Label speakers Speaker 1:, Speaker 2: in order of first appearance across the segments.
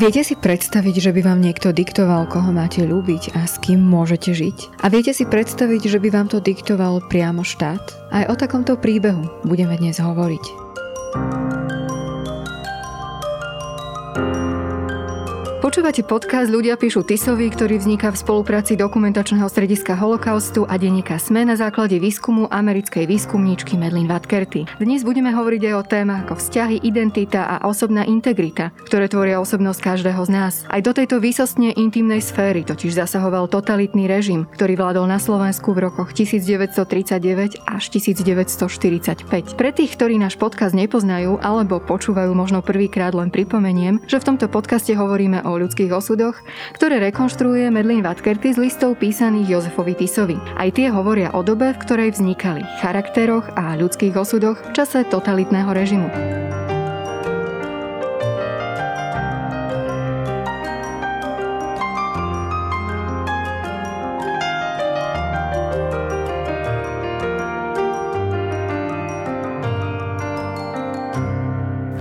Speaker 1: Viete si predstaviť, že by vám niekto diktoval, koho máte ľúbiť a s kým môžete žiť? A viete si predstaviť, že by vám to diktoval priamo štát? Aj o takomto príbehu budeme dnes hovoriť. Počúvate podcast Ľudia píšu Tisovi, ktorý vzniká v spolupráci dokumentačného strediska holokaustu a denníka SME na základe výskumu americkej výskumníčky Medlin Vatkerty. Dnes budeme hovoriť aj o témach ako vzťahy, identita a osobná integrita, ktoré tvoria osobnosť každého z nás. Aj do tejto výsostne intimnej sféry totiž zasahoval totalitný režim, ktorý vládol na Slovensku v rokoch 1939 až 1945. Pre tých, ktorí náš podcast nepoznajú alebo počúvajú možno prvýkrát len pripomeniem, že v tomto podcaste hovoríme o ľudských osudoch, ktoré rekonštruuje Medlin Vatkerty z listov písaných Jozefovi Tisovi. Aj tie hovoria o dobe, v ktorej vznikali, charakteroch a ľudských osudoch v čase totalitného režimu.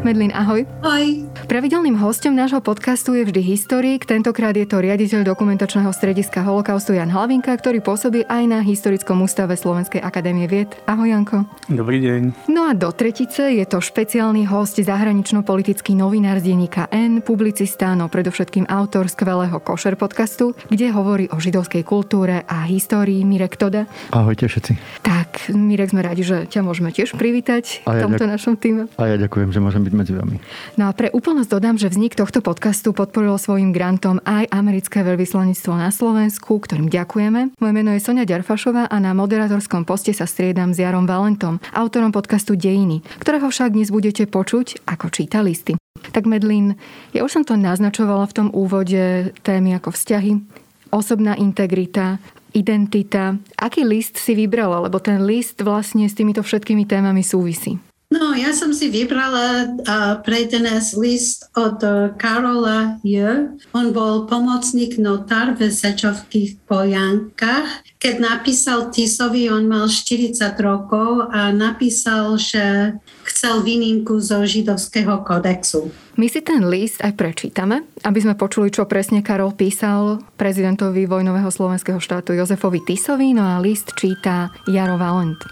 Speaker 1: Medlin, ahoj.
Speaker 2: Ahoj.
Speaker 1: Pravidelným hostom nášho podcastu je vždy historik, tentokrát je to riaditeľ dokumentačného strediska holokaustu Jan Hlavinka, ktorý pôsobí aj na Historickom ústave Slovenskej akadémie vied. Ahoj Janko.
Speaker 3: Dobrý deň.
Speaker 1: No a do tretice je to špeciálny host zahranično-politický novinár z denníka N, publicista, no predovšetkým autor skvelého Košer podcastu, kde hovorí o židovskej kultúre a histórii Mirek Toda.
Speaker 3: Ahojte všetci.
Speaker 1: Tak, Mirek, sme radi, že ťa môžeme tiež privítať v ja tomto ďak- našom týme.
Speaker 3: A ja ďakujem, že môžem byť medzi vami.
Speaker 1: No a pre úplne rovnosť dodám, že vznik tohto podcastu podporilo svojim grantom aj americké veľvyslanectvo na Slovensku, ktorým ďakujeme. Moje meno je Sonia Ďarfašová a na moderátorskom poste sa striedam s Jarom Valentom, autorom podcastu Dejiny, ktorého však dnes budete počuť ako číta listy. Tak Medlin, ja už som to naznačovala v tom úvode témy ako vzťahy, osobná integrita, identita. Aký list si vybrala? Lebo ten list vlastne s týmito všetkými témami súvisí.
Speaker 2: No, ja som si vybrala uh, pre dnes list od uh, Karola J. On bol pomocník notár v Sečovských Pojankách. Keď napísal Tisovi, on mal 40 rokov a napísal, že chcel výnimku zo židovského kodexu.
Speaker 1: My si ten list aj prečítame, aby sme počuli, čo presne Karol písal prezidentovi vojnového slovenského štátu Jozefovi Tisovi, no a list číta Jaro Valent.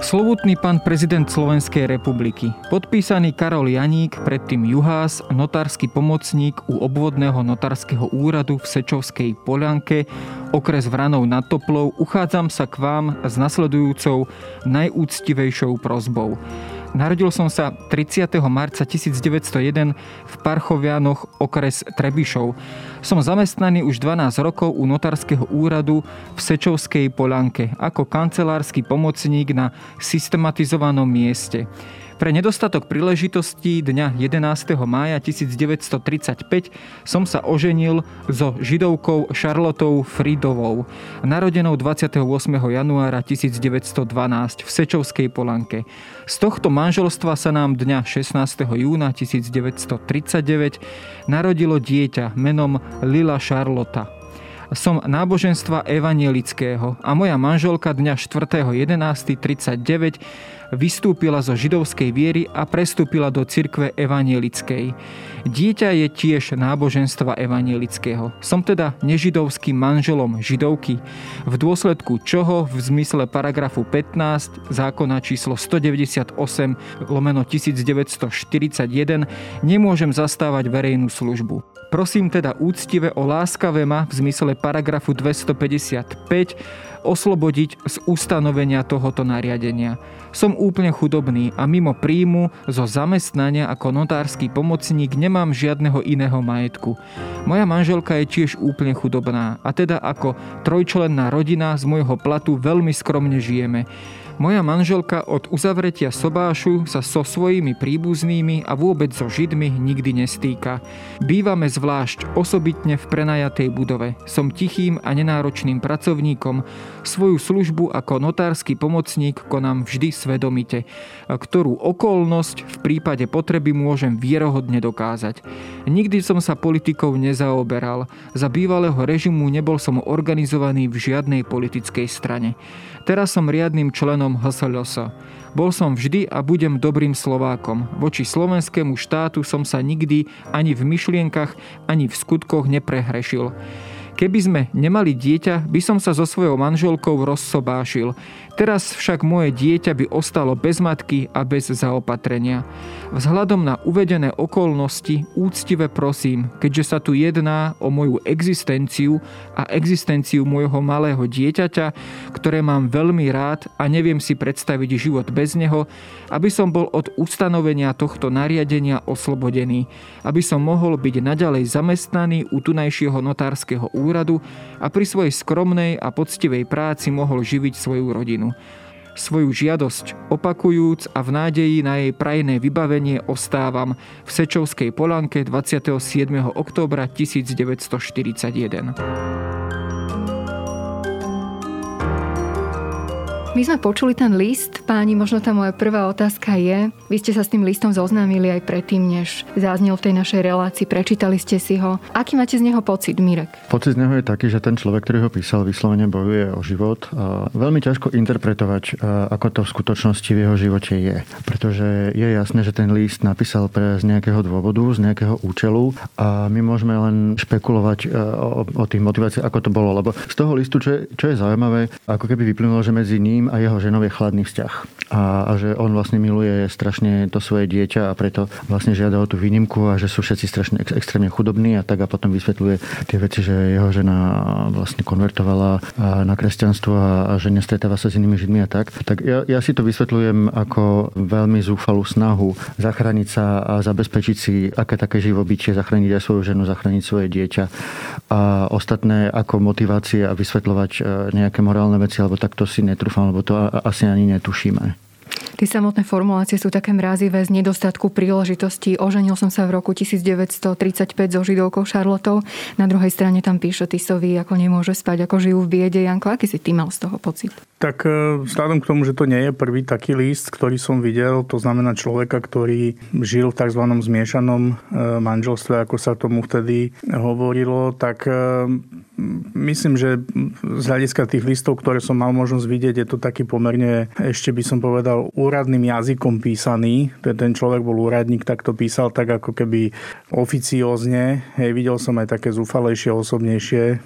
Speaker 4: Slovutný pán prezident Slovenskej republiky, podpísaný Karol Janík, predtým Juhás, notársky pomocník u obvodného notárskeho úradu v Sečovskej Polianke, okres Vranov nad Toplou, uchádzam sa k vám s nasledujúcou najúctivejšou prozbou. Narodil som sa 30. marca 1901 v Parchovianoch, okres Trebišov. Som zamestnaný už 12 rokov u notárskeho úradu v Sečovskej Polanke ako kancelársky pomocník na systematizovanom mieste. Pre nedostatok príležitostí dňa 11. mája 1935 som sa oženil so židovkou Šarlotou Fridovou, narodenou 28. januára 1912 v Sečovskej Polanke. Z tohto manželstva sa nám dňa 16. júna 1939 narodilo dieťa menom Lila Šarlota som náboženstva evanielického a moja manželka dňa 4.11.39 vystúpila zo židovskej viery a prestúpila do cirkve evanielickej. Dieťa je tiež náboženstva evanielického. Som teda nežidovským manželom židovky, v dôsledku čoho v zmysle paragrafu 15 zákona číslo 198 lomeno 1941 nemôžem zastávať verejnú službu. Prosím teda úctive o láskavé ma v zmysle paragrafu 255 oslobodiť z ustanovenia tohoto nariadenia. Som úplne chudobný a mimo príjmu zo zamestnania ako notársky pomocník nemám žiadneho iného majetku. Moja manželka je tiež úplne chudobná a teda ako trojčlenná rodina z môjho platu veľmi skromne žijeme. Moja manželka od uzavretia sobášu sa so svojimi príbuznými a vôbec so Židmi nikdy nestýka. Bývame zvlášť osobitne v prenajatej budove. Som tichým a nenáročným pracovníkom. Svoju službu ako notársky pomocník konám vždy svedomite, ktorú okolnosť v prípade potreby môžem vierohodne dokázať. Nikdy som sa politikou nezaoberal. Za bývalého režimu nebol som organizovaný v žiadnej politickej strane. Teraz som riadnym členom HSLS. Bol som vždy a budem dobrým Slovákom. Voči slovenskému štátu som sa nikdy ani v myšlienkach, ani v skutkoch neprehrešil. Keby sme nemali dieťa, by som sa so svojou manželkou rozsobášil. Teraz však moje dieťa by ostalo bez matky a bez zaopatrenia. Vzhľadom na uvedené okolnosti úctive prosím, keďže sa tu jedná o moju existenciu a existenciu môjho malého dieťaťa, ktoré mám veľmi rád a neviem si predstaviť život bez neho, aby som bol od ustanovenia tohto nariadenia oslobodený, aby som mohol byť naďalej zamestnaný u tunajšieho notárskeho úradu a pri svojej skromnej a poctivej práci mohol živiť svoju rodinu. Svoju žiadosť opakujúc a v nádeji na jej prajné vybavenie ostávam v Sečovskej Polanke 27. októbra 1941.
Speaker 1: My sme počuli ten list, páni, možno tá moja prvá otázka je, vy ste sa s tým listom zoznámili aj predtým, než záznel v tej našej relácii, prečítali ste si ho. Aký máte z neho pocit, Mirek?
Speaker 3: Pocit z neho je taký, že ten človek, ktorý ho písal, vyslovene bojuje o život a veľmi ťažko interpretovať, ako to v skutočnosti v jeho živote je. Pretože je jasné, že ten list napísal pre z nejakého dôvodu, z nejakého účelu a my môžeme len špekulovať o, o tých motiváciách, ako to bolo. Lebo z toho listu, čo je, čo je zaujímavé, ako keby vyplynulo, že medzi ním ním a jeho ženou je chladný vzťah. A, a že on vlastne miluje strašne to svoje dieťa a preto vlastne žiada o tú výnimku a že sú všetci strašne ex, extrémne chudobní a tak a potom vysvetľuje tie veci, že jeho žena vlastne konvertovala na kresťanstvo a, a že nestretáva sa s inými židmi a tak. Tak ja, ja si to vysvetľujem ako veľmi zúfalú snahu zachrániť sa a zabezpečiť si aké také živobytie, zachrániť aj svoju ženu, zachrániť svoje dieťa a ostatné ako motivácie a vysvetľovať e, nejaké morálne veci, alebo takto si netrúfam lebo to asi ani netušíme.
Speaker 1: Tie samotné formulácie sú také mrazivé z nedostatku príležitostí. Oženil som sa v roku 1935 so židovkou Šarlotou. Na druhej strane tam píše Tisovi, ako nemôže spať, ako žijú v biede. Janko, aký si ty mal z toho pocit?
Speaker 5: Tak e, vzhľadom k tomu, že to nie je prvý taký list, ktorý som videl, to znamená človeka, ktorý žil v tzv. zmiešanom e, manželstve, ako sa tomu vtedy hovorilo, tak e, myslím, že z hľadiska tých listov, ktoré som mal možnosť vidieť, je to taký pomerne, ešte by som povedal, úradným jazykom písaný. Ten človek bol úradník, tak to písal tak ako keby oficiózne. Hej, videl som aj také zúfalejšie, osobnejšie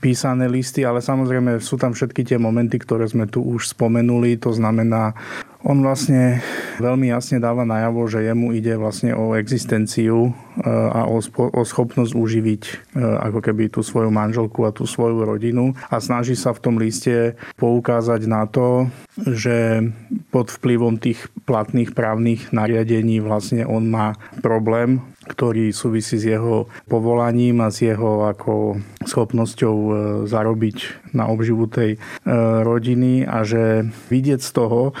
Speaker 5: písané listy, ale samozrejme sú tam všetky tie momenty, ktoré sme tu už spomenuli. To znamená on vlastne veľmi jasne dáva najavo, že jemu ide vlastne o existenciu e, a o, o schopnosť uživiť e, ako keby tú svoju manželku a tú svoju rodinu. A snaží sa v tom liste poukázať na to, že pod vplyvom tých platných právnych nariadení vlastne on má problém ktorý súvisí s jeho povolaním a s jeho ako schopnosťou e, zarobiť na obživu tej rodiny. A že vidieť z toho,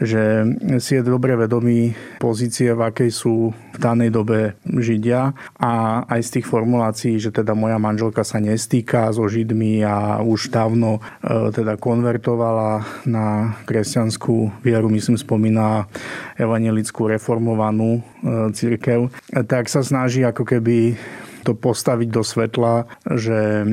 Speaker 5: že si je dobre vedomý pozície, v akej sú v danej dobe Židia a aj z tých formulácií, že teda moja manželka sa nestýka so Židmi a už dávno e, teda konvertovala na kresťanskú vieru, myslím spomína evangelickú reformovanú e, církev, tak sa snaží ako keby to postaviť do svetla, že e,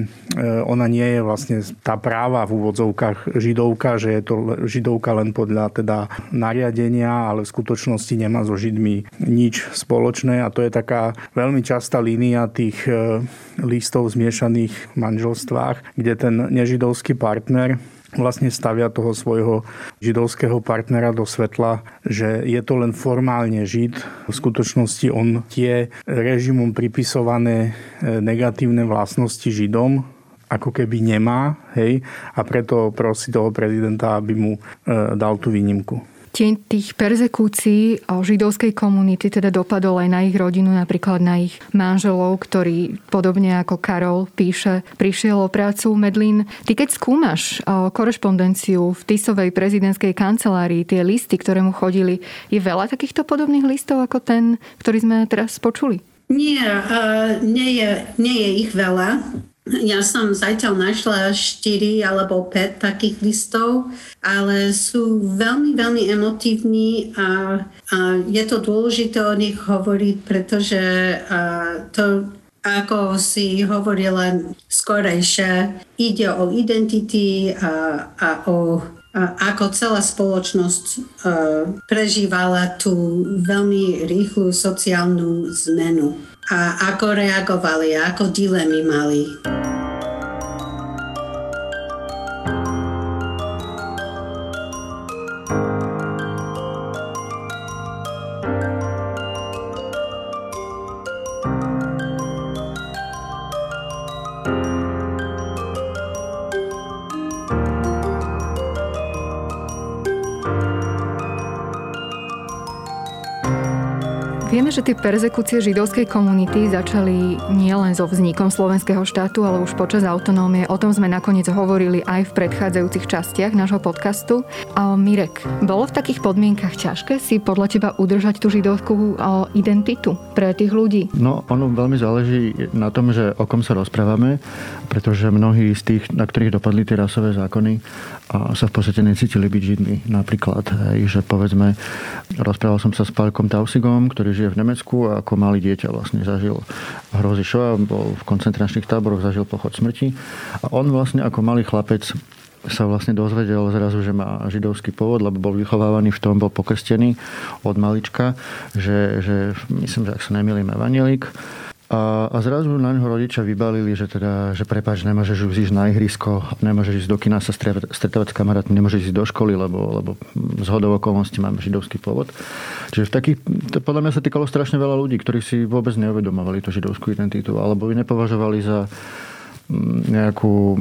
Speaker 5: ona nie je vlastne tá práva v úvodzovkách židovka, že je to židovka len podľa teda nariadenia, ale v skutočnosti nemá so židmi nič spoločné. A to je taká veľmi častá línia tých e, listov v zmiešaných manželstvách, kde ten nežidovský partner vlastne stavia toho svojho židovského partnera do svetla, že je to len formálne žid. V skutočnosti on tie režimom pripisované e, negatívne vlastnosti židom ako keby nemá, hej, a preto prosí toho prezidenta, aby mu e, dal tú výnimku.
Speaker 1: Tieň tých perzekúcií židovskej komunity teda dopadol aj na ich rodinu, napríklad na ich manželov, ktorí podobne ako Karol píše, prišiel o prácu. Medlín, ty keď skúmaš korešpondenciu v Tisovej prezidentskej kancelárii, tie listy, ktoré mu chodili, je veľa takýchto podobných listov ako ten, ktorý sme teraz počuli?
Speaker 2: Nie, uh, nie, je, nie je ich veľa. Ja som zatiaľ našla 4 alebo 5 takých listov, ale sú veľmi, veľmi emotívni a, a je to dôležité o nich hovoriť, pretože to ako si hovorila skorejšie, ide o identity a, a o ako celá spoločnosť prežívala tú veľmi rýchlu sociálnu zmenu a ako reagovali, ako dilemy mali.
Speaker 1: Že tie persekúcie židovskej komunity začali nielen so vznikom slovenského štátu, ale už počas autonómie. O tom sme nakoniec hovorili aj v predchádzajúcich častiach nášho podcastu. A Mirek, bolo v takých podmienkach ťažké si podľa teba udržať tú židovskú identitu pre tých ľudí?
Speaker 3: No, ono veľmi záleží na tom, že o kom sa rozprávame, pretože mnohí z tých, na ktorých dopadli tie rasové zákony, a sa v podstate necítili byť židmi. Napríklad, hej, že povedzme, rozprával som sa s Pálkom Tausigom, ktorý žije v Nemecku a ako malý dieťa vlastne zažil hrozy Shoah, bol v koncentračných táboroch, zažil pochod smrti. A on vlastne ako malý chlapec sa vlastne dozvedel zrazu, že má židovský pôvod, lebo bol vychovávaný v tom, bol pokrstený od malička, že, že myslím, že ak sa nemýlim, evanielik a, a zrazu na neho rodičia vybalili, že teda, že prepáč, nemôžeš už ísť na ihrisko, nemôžeš ísť do kina sa stretávať s kamarátmi, nemôžeš ísť do školy, lebo, lebo z hodov okolností máme židovský pôvod. Čiže v takých, to podľa mňa sa týkalo strašne veľa ľudí, ktorí si vôbec neuvedomovali tú židovskú identitu, alebo ju nepovažovali za mm, nejakú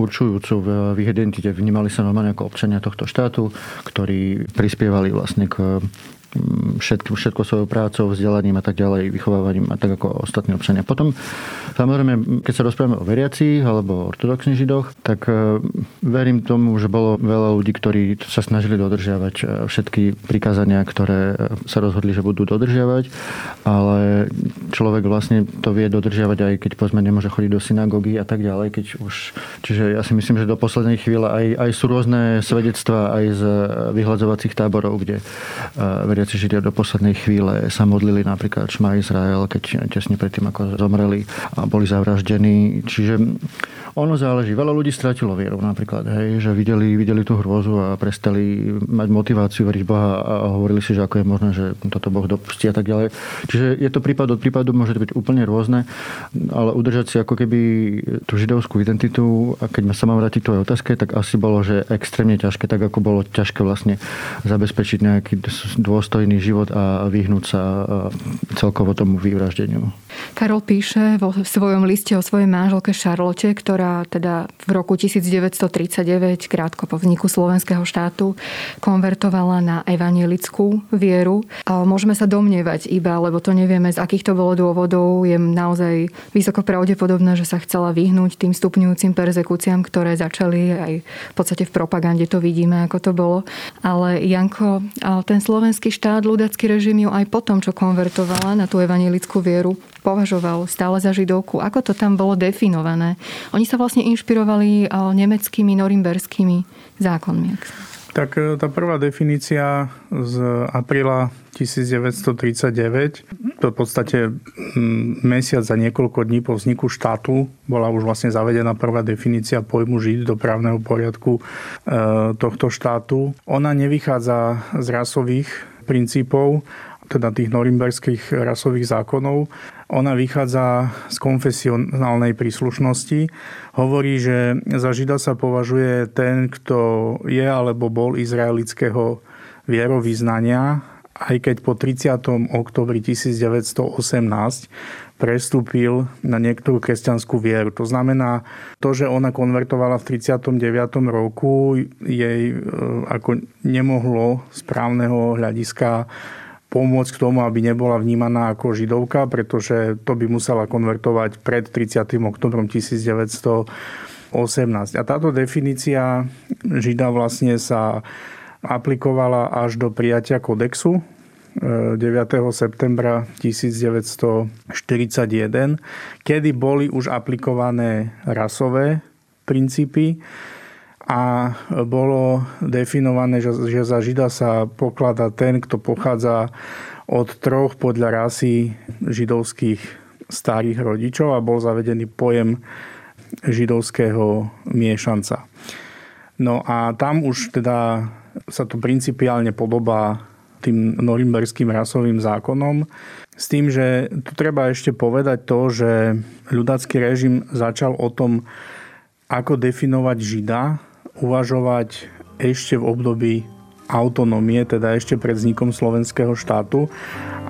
Speaker 3: určujúcu v identite. Vnímali sa normálne ako občania tohto štátu, ktorí prispievali vlastne k všetko, všetko svojou prácou, vzdelaním a tak ďalej, vychovávaním a tak ako ostatní občania. Potom, samozrejme, keď sa rozprávame o veriacich alebo o ortodoxných židoch, tak e, verím tomu, že bolo veľa ľudí, ktorí sa snažili dodržiavať e, všetky prikázania, ktoré e, sa rozhodli, že budú dodržiavať, ale človek vlastne to vie dodržiavať aj keď povedzme nemôže chodiť do synagógy a tak ďalej, keď už... Čiže ja si myslím, že do poslednej chvíle aj, aj sú rôzne svedectvá aj z vyhľadzovacích táborov, kde veriaci Židia do poslednej chvíle sa modlili napríklad Šma Izrael, keď tesne predtým ako zomreli a boli zavraždení. Čiže ono záleží. Veľa ľudí stratilo vieru napríklad, hej, že videli, videli tú hrôzu a prestali mať motiváciu veriť Boha a hovorili si, že ako je možné, že toto Boh dopustí a tak ďalej. Čiže je to prípad od prípadu, môže to byť úplne rôzne, ale udržať si ako keby tú židovskú identitu a keď sa mám vrátiť tvojej otázke, tak asi bolo, že extrémne ťažké, tak ako bolo ťažké vlastne zabezpečiť nejaký dôstojný život a vyhnúť sa celkovo tomu vyvraždeniu.
Speaker 1: Karol píše vo svojom liste o svojej manželke Šarlote, ktorá teda v roku 1939, krátko po vzniku slovenského štátu, konvertovala na evanielickú vieru. A môžeme sa domnievať iba, lebo to nevieme, z akých to bolo dôvodov. Je naozaj vysoko pravdepodobné, že sa chcela vyhnúť tým stupňujúcim perzekúciám, ktoré začali aj v podstate v propagande to vidíme, ako to bolo. Ale Janko, ten slovenský štát, ľudacký režim ju aj potom, čo konvertovala na tú evanielickú vieru, považoval stále za židovku. Ako to tam bolo definované? Oni sa vlastne inšpirovali nemeckými norimberskými zákonmi.
Speaker 5: Tak e, tá prvá definícia z apríla 1939, to v podstate mesiac za niekoľko dní po vzniku štátu bola už vlastne zavedená prvá definícia pojmu žid do právneho poriadku e, tohto štátu. Ona nevychádza z rasových princípov, teda tých norimberských rasových zákonov. Ona vychádza z konfesionálnej príslušnosti. Hovorí, že za žida sa považuje ten, kto je alebo bol izraelického vierovýznania aj keď po 30. oktobri 1918 prestúpil na niektorú kresťanskú vieru. To znamená, to, že ona konvertovala v 39. roku, jej e, ako nemohlo z právneho hľadiska pomôcť k tomu, aby nebola vnímaná ako židovka, pretože to by musela konvertovať pred 30. oktobrom 1918. A táto definícia žida vlastne sa aplikovala až do prijatia kodexu 9. septembra 1941, kedy boli už aplikované rasové princípy a bolo definované, že, za Žida sa pokladá ten, kto pochádza od troch podľa rasy židovských starých rodičov a bol zavedený pojem židovského miešanca. No a tam už teda sa to principiálne podobá tým norimberským rasovým zákonom. S tým, že tu treba ešte povedať to, že ľudácky režim začal o tom, ako definovať Žida, uvažovať ešte v období autonómie, teda ešte pred vznikom slovenského štátu.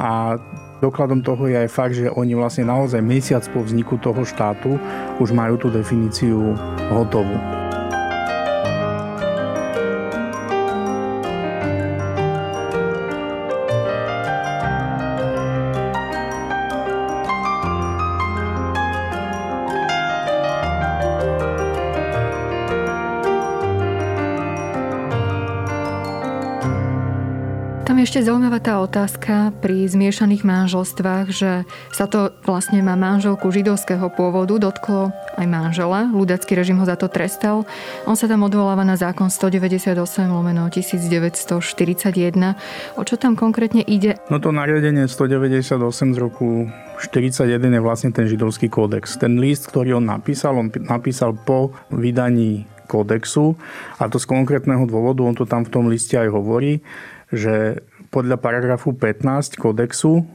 Speaker 5: A dokladom toho je aj fakt, že oni vlastne naozaj mesiac po vzniku toho štátu už majú tú definíciu hotovú.
Speaker 1: Ešte zaujímavá tá otázka pri zmiešaných manželstvách, že sa to vlastne má manželku židovského pôvodu, dotklo aj manžela. Ľudacký režim ho za to trestal. On sa tam odvoláva na zákon 198 lomeno 1941. O čo tam konkrétne ide?
Speaker 5: No to nariadenie 198 z roku 41 je vlastne ten židovský kódex. Ten list, ktorý on napísal, on napísal po vydaní kódexu a to z konkrétneho dôvodu, on to tam v tom liste aj hovorí, že podľa paragrafu 15 kodexu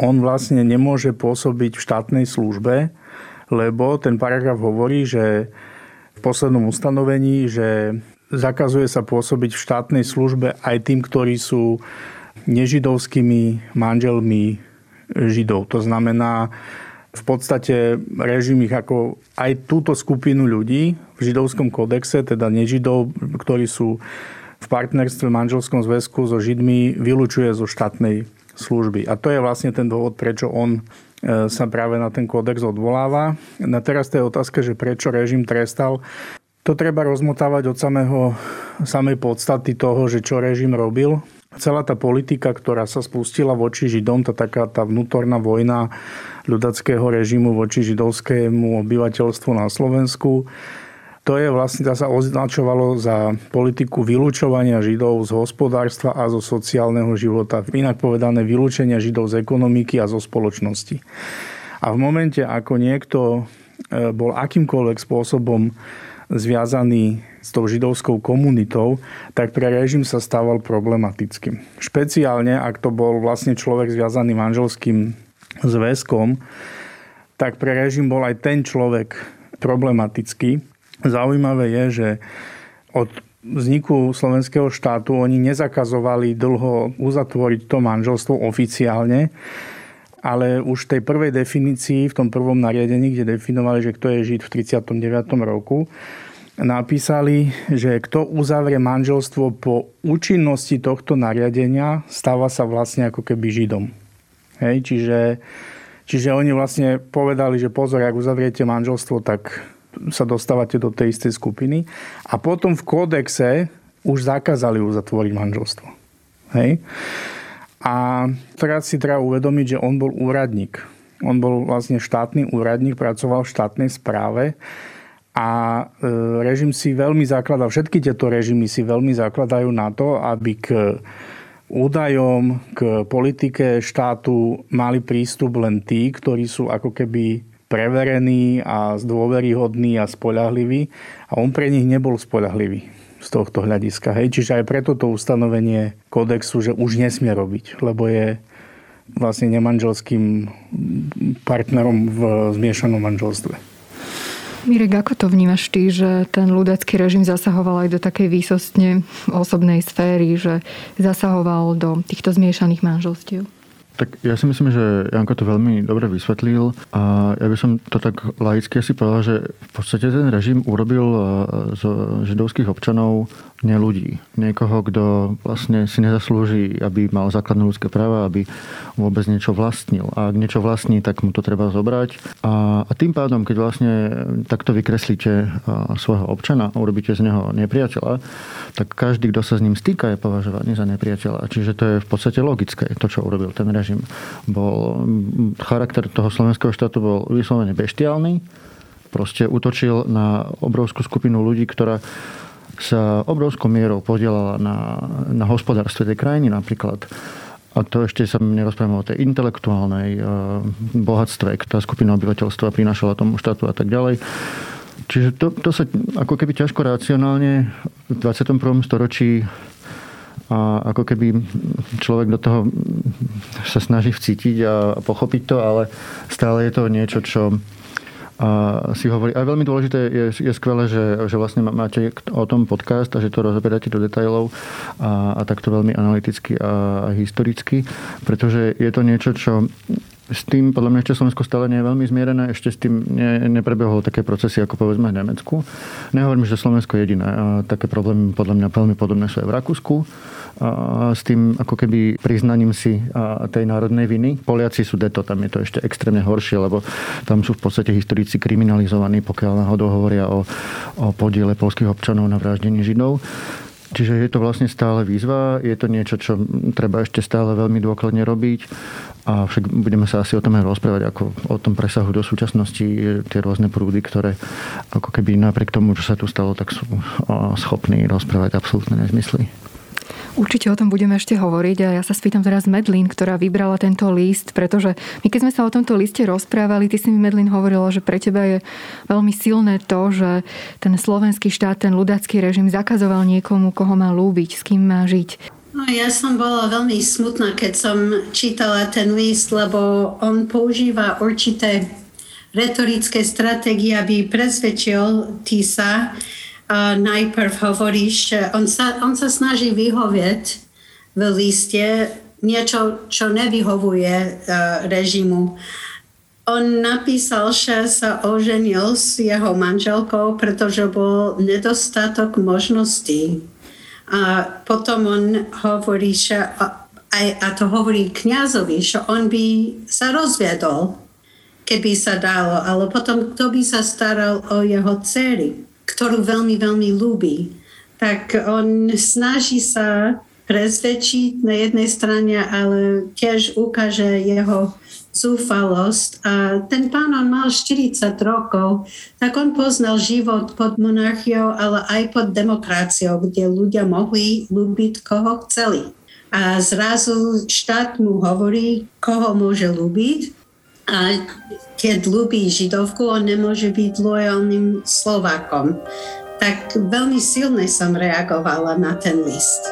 Speaker 5: on vlastne nemôže pôsobiť v štátnej službe, lebo ten paragraf hovorí, že v poslednom ustanovení, že zakazuje sa pôsobiť v štátnej službe aj tým, ktorí sú nežidovskými manželmi židov. To znamená, v podstate režim ich ako aj túto skupinu ľudí v židovskom kodexe, teda nežidov, ktorí sú v partnerstve v manželskom zväzku so Židmi vylúčuje zo štátnej služby. A to je vlastne ten dôvod, prečo on e, sa práve na ten kódex odvoláva. Na teraz to je otázka, že prečo režim trestal. To treba rozmotávať od samého, samej podstaty toho, že čo režim robil. Celá tá politika, ktorá sa spustila voči Židom, tá taká tá vnútorná vojna ľudackého režimu voči židovskému obyvateľstvu na Slovensku, to je vlastne, sa označovalo za politiku vylúčovania Židov z hospodárstva a zo sociálneho života. Inak povedané vylúčenia Židov z ekonomiky a zo spoločnosti. A v momente, ako niekto e, bol akýmkoľvek spôsobom zviazaný s tou židovskou komunitou, tak pre režim sa stával problematickým. Špeciálne, ak to bol vlastne človek zviazaný manželským zväzkom, tak pre režim bol aj ten človek problematický, Zaujímavé je, že od vzniku slovenského štátu oni nezakazovali dlho uzatvoriť to manželstvo oficiálne, ale už v tej prvej definícii, v tom prvom nariadení, kde definovali, že kto je Žid v 39. roku, napísali, že kto uzavrie manželstvo po účinnosti tohto nariadenia, stáva sa vlastne ako keby Židom. Hej, čiže, čiže oni vlastne povedali, že pozor, ak uzavriete manželstvo, tak sa dostávate do tej istej skupiny. A potom v kódexe už zakázali uzatvoriť manželstvo. Hej? A teraz si treba uvedomiť, že on bol úradník. On bol vlastne štátny úradník, pracoval v štátnej správe a e, režim si veľmi zakladá, všetky tieto režimy si veľmi zakladajú na to, aby k údajom, k politike štátu mali prístup len tí, ktorí sú ako keby preverený a zdôveryhodný a spoľahlivý a on pre nich nebol spoľahlivý z tohto hľadiska. Hej. Čiže aj preto to ustanovenie kodexu, že už nesmie robiť, lebo je vlastne nemanželským partnerom v zmiešanom manželstve.
Speaker 1: Mirek, ako to vnímaš ty, že ten ľudacký režim zasahoval aj do takej výsostne osobnej sféry, že zasahoval do týchto zmiešaných manželstiev?
Speaker 3: Tak ja si myslím, že Janko to veľmi dobre vysvetlil a ja by som to tak laicky asi povedal, že v podstate ten režim urobil e, z židovských občanov nie ľudí. Niekoho, kto vlastne si nezaslúži, aby mal základné ľudské práva, aby vôbec niečo vlastnil. A ak niečo vlastní, tak mu to treba zobrať. A, a tým pádom, keď vlastne takto vykreslíte svojho občana a urobíte z neho nepriateľa, tak každý, kto sa s ním stýka, je považovaný za nepriateľa. Čiže to je v podstate logické, to, čo urobil ten režim. Bol, charakter toho slovenského štátu bol vyslovene beštiálny, proste útočil na obrovskú skupinu ľudí, ktorá sa obrovskou mierou podielala na, na hospodárstve tej krajiny napríklad. A to ešte sa nerozprávame o tej intelektuálnej uh, bohatstve, tá skupina obyvateľstva prinášala tomu štátu a tak ďalej. Čiže to, to sa ako keby ťažko racionálne v 21. storočí a ako keby človek do toho sa snaží vcítiť a pochopiť to, ale stále je to niečo, čo si hovorí, a veľmi dôležité je, je skvelé, že, že vlastne máte o tom podcast a že to rozoberáte do detailov a, a takto veľmi analyticky a, a historicky, pretože je to niečo, čo s tým podľa mňa ešte Slovensko stále nie je veľmi zmierené, ešte s tým ne, neprebehol také procesy ako povedzme v Nemecku. Nehovorím, že Slovensko je jediné. A také problémy podľa mňa veľmi podobné sú aj v Rakúsku s tým ako keby priznaním si tej národnej viny. Poliaci sú deto, tam je to ešte extrémne horšie, lebo tam sú v podstate historici kriminalizovaní, pokiaľ náhodou hovoria o, o podiele polských občanov na vraždení Židov. Čiže je to vlastne stále výzva, je to niečo, čo treba ešte stále veľmi dôkladne robiť a však budeme sa asi o tom aj rozprávať, ako o tom presahu do súčasnosti tie rôzne prúdy, ktoré ako keby napriek tomu, čo sa tu stalo, tak sú schopní rozprávať absolútne nezmysly.
Speaker 1: Určite o tom budeme ešte hovoriť a ja sa spýtam teraz Medlin, ktorá vybrala tento list, pretože my keď sme sa o tomto liste rozprávali, ty si mi Medlin hovorila, že pre teba je veľmi silné to, že ten slovenský štát, ten ľudácky režim zakazoval niekomu, koho má lúbiť, s kým má žiť.
Speaker 2: No, ja som bola veľmi smutná, keď som čítala ten list, lebo on používa určité retorické stratégie, aby presvedčil Tisa, najprv hovoríš, on sa, on sa snaží vyhovieť v liste niečo, čo nevyhovuje uh, režimu. On napísal, že sa oženil s jeho manželkou, pretože bol nedostatok možností. A potom on hovorí, že aj, a to hovorí kňazovi, že on by sa rozviedol, keby sa dalo, ale potom kto by sa staral o jeho dcery ktorú veľmi, veľmi ľúbi, tak on snaží sa presvedčiť na jednej strane, ale tiež ukáže jeho zúfalosť. A ten pán, on mal 40 rokov, tak on poznal život pod monarchiou, ale aj pod demokraciou, kde ľudia mohli ľúbiť, koho chceli. A zrazu štát mu hovorí, koho môže ľúbiť a keď ľubí židovku, on nemôže byť lojálnym Slovákom. Tak veľmi silne som reagovala na ten list.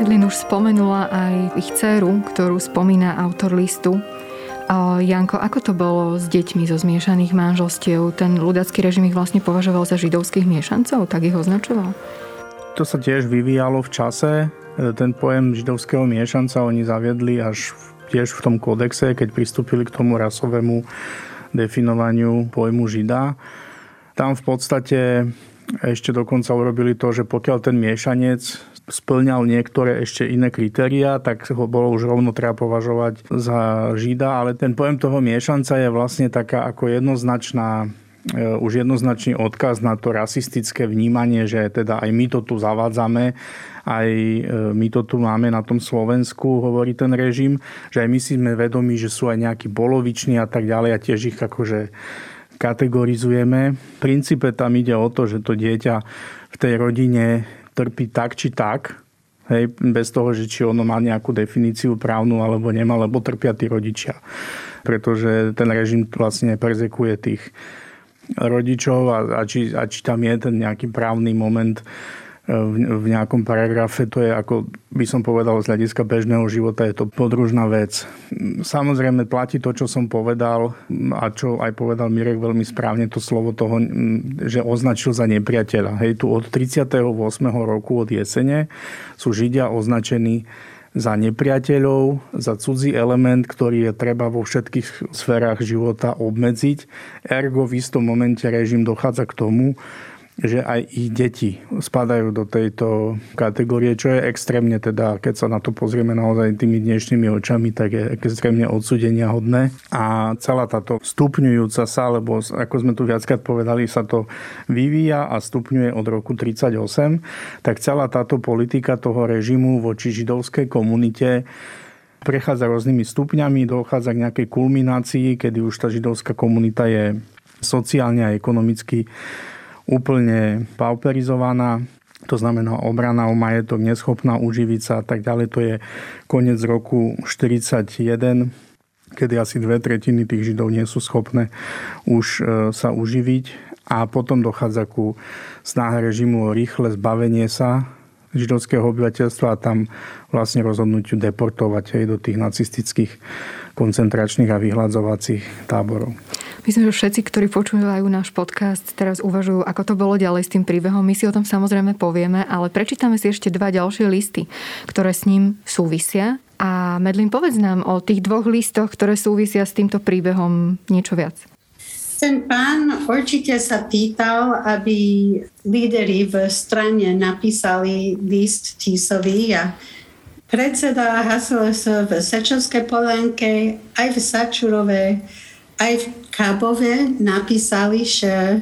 Speaker 1: Edlin už spomenula aj ich dceru, ktorú spomína autor listu. Janko, ako to bolo s deťmi zo zmiešaných manželstiev? Ten ľudacký režim ich vlastne považoval za židovských miešancov, tak ich označoval?
Speaker 5: To sa tiež vyvíjalo v čase. Ten pojem židovského miešanca oni zaviedli až tiež v tom kódexe, keď pristúpili k tomu rasovému definovaniu pojmu žida. Tam v podstate ešte dokonca urobili to, že pokiaľ ten miešanec splňal niektoré ešte iné kritériá, tak ho bolo už rovno treba považovať za Žida, ale ten pojem toho miešanca je vlastne taká ako jednoznačná e, už jednoznačný odkaz na to rasistické vnímanie, že teda aj my to tu zavádzame, aj e, my to tu máme na tom Slovensku, hovorí ten režim, že aj my si sme vedomi, že sú aj nejakí boloviční a tak ďalej a tiež ich akože kategorizujeme. V princípe tam ide o to, že to dieťa v tej rodine trpí tak či tak, hej, bez toho, že či ono má nejakú definíciu právnu alebo nemá, lebo trpia tí rodičia. Pretože ten režim vlastne perzekuje tých rodičov a, a, či, a či tam je ten nejaký právny moment v, nejakom paragrafe, to je ako by som povedal z hľadiska bežného života, je to podružná vec. Samozrejme platí to, čo som povedal a čo aj povedal Mirek veľmi správne, to slovo toho, že označil za nepriateľa. Hej, tu od 38. roku od jesene sú Židia označení za nepriateľov, za cudzí element, ktorý je treba vo všetkých sférach života obmedziť. Ergo v istom momente režim dochádza k tomu, že aj ich deti spadajú do tejto kategórie, čo je extrémne teda, keď sa na to pozrieme naozaj tými dnešnými očami, tak je extrémne odsudenia hodné. A celá táto stupňujúca sa, lebo ako sme tu viackrát povedali, sa to vyvíja a stupňuje od roku 38, tak celá táto politika toho režimu voči židovskej komunite prechádza rôznymi stupňami, dochádza k nejakej kulminácii, kedy už tá židovská komunita je sociálne a ekonomicky úplne pauperizovaná, to znamená obrana o majetok, neschopná uživiť sa a tak ďalej. To je koniec roku 1941, kedy asi dve tretiny tých Židov nie sú schopné už e, sa uživiť a potom dochádza ku snahe režimu o rýchle zbavenie sa židovského obyvateľstva a tam vlastne rozhodnutiu deportovať aj do tých nacistických koncentračných a vyhľadzovacích táborov.
Speaker 1: Myslím, že všetci, ktorí počúvajú náš podcast, teraz uvažujú, ako to bolo ďalej s tým príbehom. My si o tom samozrejme povieme, ale prečítame si ešte dva ďalšie listy, ktoré s ním súvisia. A Medlin, povedz nám o tých dvoch listoch, ktoré súvisia s týmto príbehom niečo viac.
Speaker 2: Ten pán určite sa pýtal, aby líderi v strane napísali list Tisovi a predseda HSLS v Sečovskej Polenke aj v Sačurove aj v Kábove napísali, že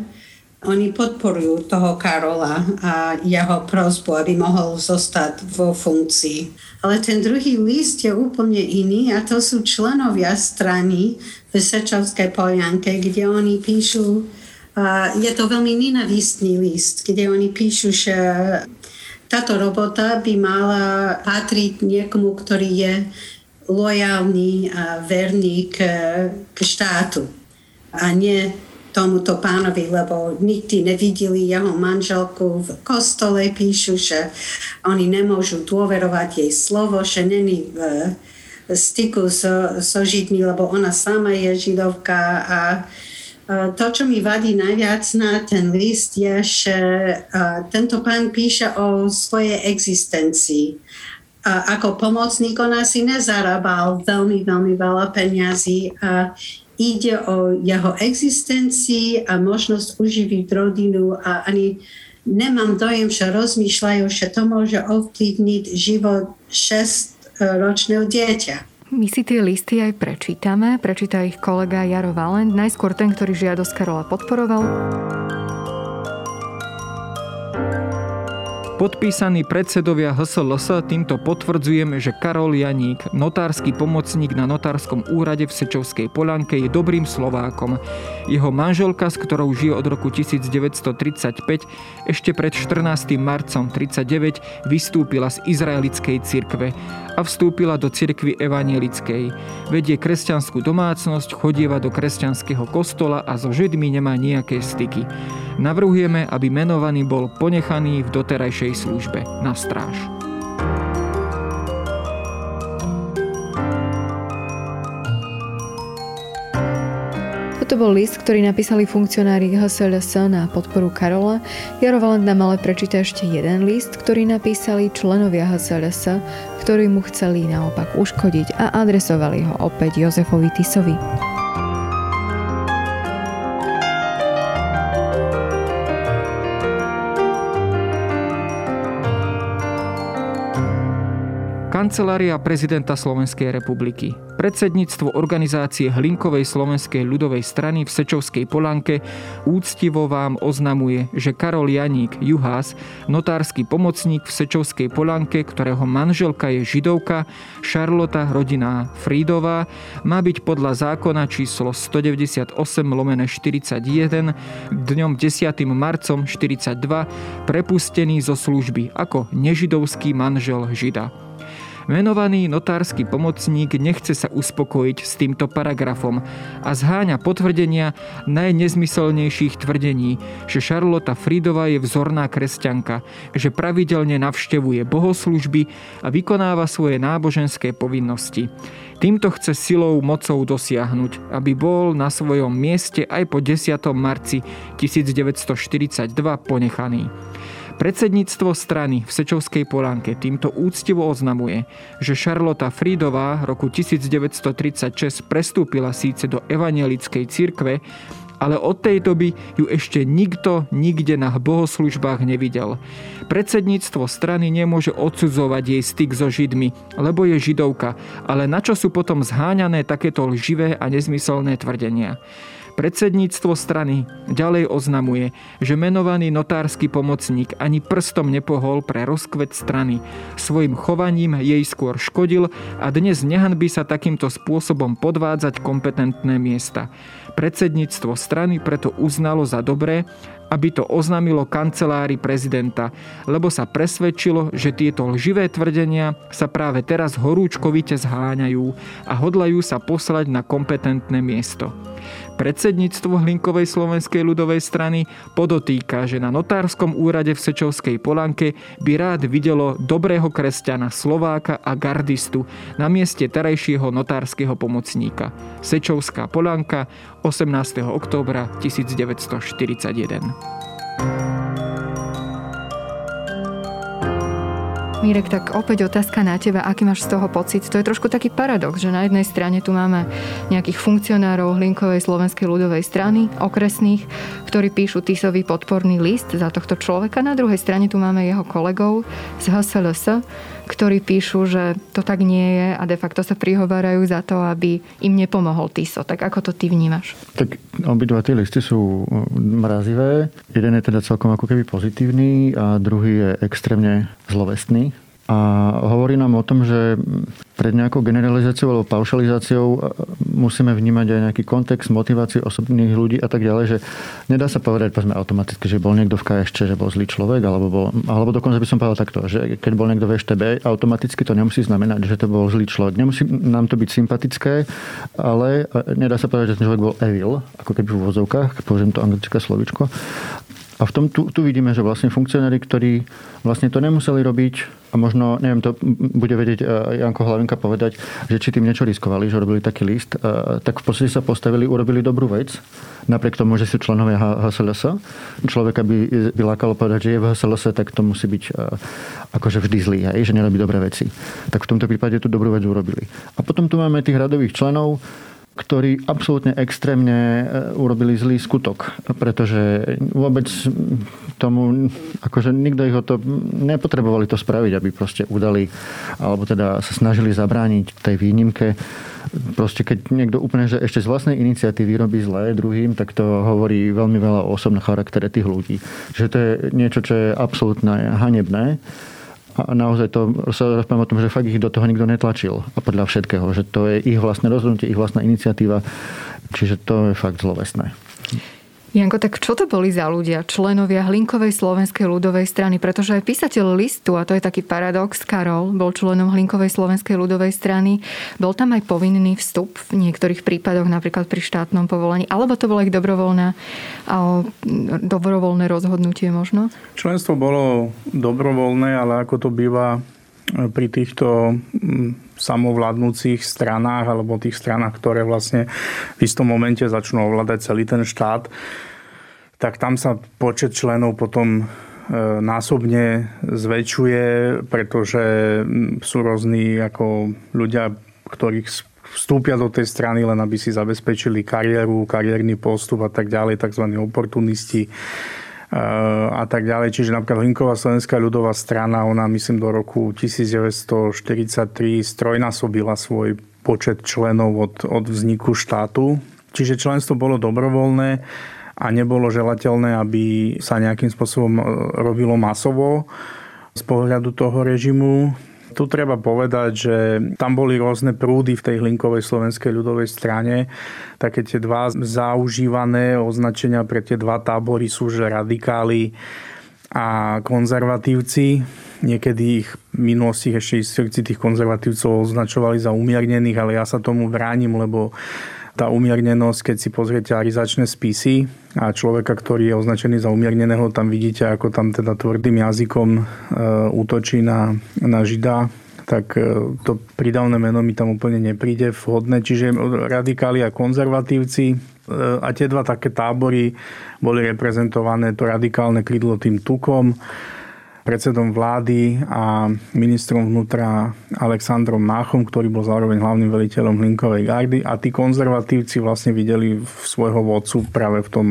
Speaker 2: oni podporujú toho Karola a jeho prosbu, aby mohol zostať vo funkcii. Ale ten druhý list je úplne iný a to sú členovia strany v Sečovskej Polianke, kde oni píšu, uh, je to veľmi nenavistný list, kde oni píšu, že táto robota by mala patriť niekomu, ktorý je lojálny a verný k, k štátu. A nie tomuto pánovi, lebo nikdy nevideli jeho manželku. V kostole, píšu, že oni nemôžu dôverovať jej slovo, že není v styku so, so Židmi, lebo ona sama je židovka. A to, čo mi vadí najviac na ten list, je, že tento pán píše o svojej existencii a ako pomocník on asi nezarábal veľmi, veľmi veľa peniazy a ide o jeho existencii a možnosť uživiť rodinu a ani nemám dojem, že rozmýšľajú, že to môže ovplyvniť život 6-ročného dieťa.
Speaker 1: My si tie listy aj prečítame. Prečíta ich kolega Jaro Valent, najskôr ten, ktorý žiadosť Karola podporoval.
Speaker 4: Podpísaní predsedovia HSLS týmto potvrdzujeme, že Karol Janík, notársky pomocník na notárskom úrade v Sečovskej Polanke, je dobrým Slovákom. Jeho manželka, s ktorou žije od roku 1935, ešte pred 14. marcom 39 vystúpila z izraelickej cirkve a vstúpila do cirkvy evanielickej. Vedie kresťanskú domácnosť, chodieva do kresťanského kostola a so Židmi nemá nejaké styky. Navrhujeme, aby menovaný bol ponechaný v doterajšej službe na stráž.
Speaker 1: Toto bol list, ktorý napísali funkcionári HSLS na podporu Karola. Jaro Valent ale prečíta ešte jeden list, ktorý napísali členovia HSLS, ktorí mu chceli naopak uškodiť a adresovali ho opäť Jozefovi Tisovi.
Speaker 4: Kancelária prezidenta Slovenskej republiky. Predsedníctvo organizácie Hlinkovej slovenskej ľudovej strany v Sečovskej Polanke úctivo vám oznamuje, že Karol Janík Juhás, notársky pomocník v Sečovskej Polanke, ktorého manželka je židovka, Šarlota rodina Frídová, má byť podľa zákona číslo 198 lomene 41 dňom 10. marcom 42 prepustený zo služby ako nežidovský manžel Žida. Venovaný notársky pomocník nechce sa uspokojiť s týmto paragrafom a zháňa potvrdenia najnezmyselnejších tvrdení, že Charlotta Frídová je vzorná kresťanka, že pravidelne navštevuje bohoslužby a vykonáva svoje náboženské povinnosti. Týmto chce silou mocou dosiahnuť, aby bol na svojom mieste aj po 10. marci 1942 ponechaný. Predsedníctvo strany v Sečovskej Polánke týmto úctivo oznamuje, že Šarlota Frídová roku 1936 prestúpila síce do evangelickej cirkve, ale od tej doby ju ešte nikto nikde na bohoslužbách nevidel. Predsedníctvo strany nemôže odsudzovať jej styk so Židmi, lebo je židovka, ale na čo sú potom zháňané takéto lživé a nezmyselné tvrdenia? Predsedníctvo strany ďalej oznamuje, že menovaný notársky pomocník ani prstom nepohol pre rozkvet strany. Svojim chovaním jej skôr škodil a dnes nehanby sa takýmto spôsobom podvádzať kompetentné miesta. Predsedníctvo strany preto uznalo za dobré, aby to oznámilo kancelári prezidenta, lebo sa presvedčilo, že tieto lživé tvrdenia sa práve teraz horúčkovite zháňajú a hodlajú sa poslať na kompetentné miesto. Predsedníctvo Hlinkovej slovenskej ľudovej strany podotýka, že na notárskom úrade v Sečovskej Polanke by rád videlo dobrého kresťana, Slováka a gardistu na mieste terajšieho notárskeho pomocníka. Sečovská Polanka 18. októbra 1941.
Speaker 1: Mirek, tak opäť otázka na teba, aký máš z toho pocit? To je trošku taký paradox, že na jednej strane tu máme nejakých funkcionárov Hlinkovej slovenskej ľudovej strany, okresných, ktorí píšu Tisový podporný list za tohto človeka. Na druhej strane tu máme jeho kolegov z HSLS, ktorí píšu, že to tak nie je a de facto sa prihovárajú za to, aby im nepomohol Tiso. Tak ako to ty vnímaš?
Speaker 3: Tak obidva tie listy sú mrazivé. Jeden je teda celkom ako keby pozitívny a druhý je extrémne zlovestný. A hovorí nám o tom, že pred nejakou generalizáciou alebo paušalizáciou e, musíme vnímať aj nejaký kontext, motiváciu osobných ľudí a tak ďalej, že nedá sa povedať povedzme automaticky, že bol niekto v KSČ, že bol zlý človek, alebo, bol, alebo dokonca by som povedal takto, že keď bol niekto v EŠTB, automaticky to nemusí znamenať, že to bol zlý človek. Nemusí nám to byť sympatické, ale e, nedá sa povedať, že ten človek bol evil, ako keby v úvozovkách, použijem to anglické slovičko. A v tom tu, tu vidíme, že vlastne funkcionári, ktorí vlastne to nemuseli robiť a možno, neviem, to bude vedieť e, Janko Hlavinka povedať, že či tým niečo riskovali, že robili taký list, e, tak v podstate sa postavili, urobili dobrú vec, napriek tomu, že sú členovia HSLS. Človeka by, by lákalo povedať, že je v HSLS, tak to musí byť e, akože vždy zlý, hej, že nerobí dobré veci. Tak v tomto prípade tú dobrú vec urobili. A potom tu máme tých radových členov, ktorí absolútne extrémne e, urobili zlý skutok, pretože vôbec tomu, akože nikto ich o to, nepotrebovali to spraviť, aby proste udali, alebo teda sa snažili zabrániť tej výnimke. Proste keď niekto úplne, že ešte z vlastnej iniciatívy robí zlé druhým, tak to hovorí veľmi veľa o osobnom charaktere tých ľudí. Že to je niečo, čo je absolútne hanebné a naozaj to sa rozprávam o tom, že fakt ich do toho nikto netlačil. A podľa všetkého, že to je ich vlastné rozhodnutie, ich vlastná iniciatíva. Čiže to je fakt zlovesné.
Speaker 1: Janko, tak čo to boli za ľudia, členovia Hlinkovej slovenskej ľudovej strany? Pretože aj písateľ listu, a to je taký paradox, Karol bol členom Hlinkovej slovenskej ľudovej strany, bol tam aj povinný vstup v niektorých prípadoch, napríklad pri štátnom povolení, alebo to bolo ich dobrovoľné, dobrovoľné rozhodnutie možno?
Speaker 5: Členstvo bolo dobrovoľné, ale ako to býva pri týchto samovládnúcich stranách alebo tých stranách, ktoré vlastne v istom momente začnú ovládať celý ten štát, tak tam sa počet členov potom e, násobne zväčšuje, pretože sú rôzni ako ľudia, ktorých vstúpia do tej strany len aby si zabezpečili kariéru, kariérny postup a tak ďalej, tzv. oportunisti a tak ďalej. Čiže napríklad Hlinková slovenská ľudová strana, ona myslím do roku 1943 strojnásobila svoj počet členov od, od vzniku štátu. Čiže členstvo bolo dobrovoľné a nebolo želateľné, aby sa nejakým spôsobom e, robilo masovo z pohľadu toho režimu tu treba povedať, že tam boli rôzne prúdy v tej hlinkovej slovenskej ľudovej strane. Také tie dva zaužívané označenia pre tie dva tábory sú, že radikáli a konzervatívci. niekedy ich v minulosti ešte historici tých konzervatívcov označovali za umiernených, ale ja sa tomu bránim, lebo tá umiernenosť, keď si pozriete arizačné spisy a človeka, ktorý je označený za umierneného, tam vidíte, ako tam teda tvrdým jazykom e, útočí na, na Žida, tak e, to pridavné meno mi tam úplne nepríde vhodné. Čiže radikáli a konzervatívci E, a tie dva také tábory boli reprezentované, to radikálne krydlo tým tukom, predsedom vlády a ministrom vnútra Alexandrom Máchom, ktorý bol zároveň hlavným veliteľom Hlinkovej gardy a tí konzervatívci vlastne videli svojho vodcu práve v tom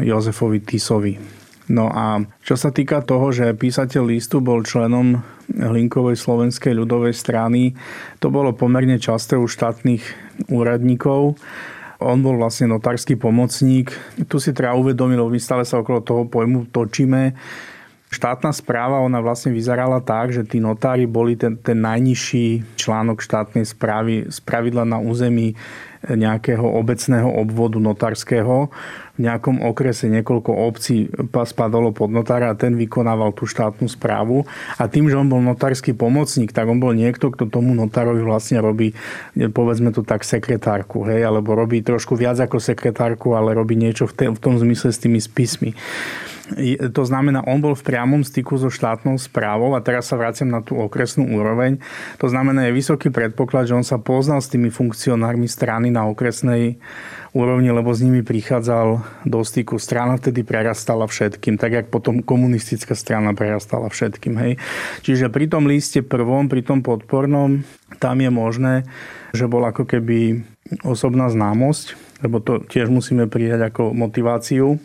Speaker 5: Jozefovi Tisovi. No a čo sa týka toho, že písateľ listu bol členom Hlinkovej slovenskej ľudovej strany, to bolo pomerne časté u štátnych úradníkov on bol vlastne notársky pomocník. Tu si treba uvedomiť, lebo my stále sa okolo toho pojmu točíme. Štátna správa, ona vlastne vyzerala tak, že tí notári boli ten, ten najnižší článok štátnej správy, spravidla na území nejakého obecného obvodu notárskeho v nejakom okrese niekoľko obcí spadalo pod notára a ten vykonával tú štátnu správu. A tým, že on bol notársky pomocník, tak on bol niekto, kto tomu notárovi vlastne robí, povedzme to tak, sekretárku, hej, alebo robí trošku viac ako sekretárku, ale robí niečo v, v tom zmysle s tými spismi. To znamená, on bol v priamom styku so štátnou správou a teraz sa vraciam na tú okresnú úroveň. To znamená, je vysoký predpoklad, že on sa poznal s tými funkcionármi strany na okresnej úrovni, lebo s nimi prichádzal do styku. Strana vtedy prerastala všetkým, tak jak potom komunistická strana prerastala všetkým. Hej. Čiže pri tom liste prvom, pri tom podpornom, tam je možné, že bol ako keby osobná známosť, lebo to tiež musíme prijať ako motiváciu.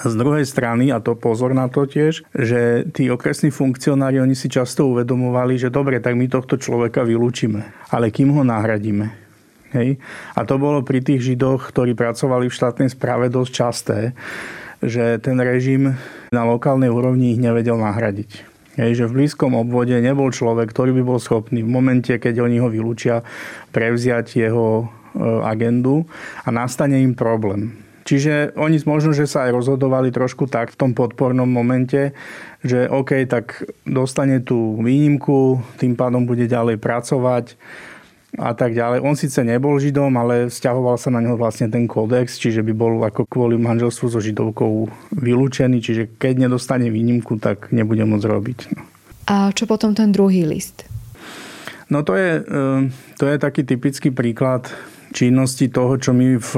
Speaker 5: Z druhej strany, a to pozor na to tiež, že tí okresní funkcionári, oni si často uvedomovali, že dobre, tak my tohto človeka vylúčime, ale kým ho nahradíme? Hej? A to bolo pri tých židoch, ktorí pracovali v štátnej správe dosť časté, že ten režim na lokálnej úrovni ich nevedel nahradiť. Hej, že v blízkom obvode nebol človek, ktorý by bol schopný v momente, keď oni ho vylúčia, prevziať jeho e, agendu a nastane im problém. Čiže oni možno, že sa aj rozhodovali trošku tak v tom podpornom momente, že OK, tak dostane tú výnimku, tým pádom bude ďalej pracovať, a tak ďalej. On síce nebol židom, ale vzťahoval sa na neho vlastne ten kódex, čiže by bol ako kvôli manželstvu so židovkou vylúčený, čiže keď nedostane výnimku, tak nebude môcť robiť. No.
Speaker 1: A čo potom ten druhý list?
Speaker 5: No to je, e, to je taký typický príklad činnosti toho, čo my v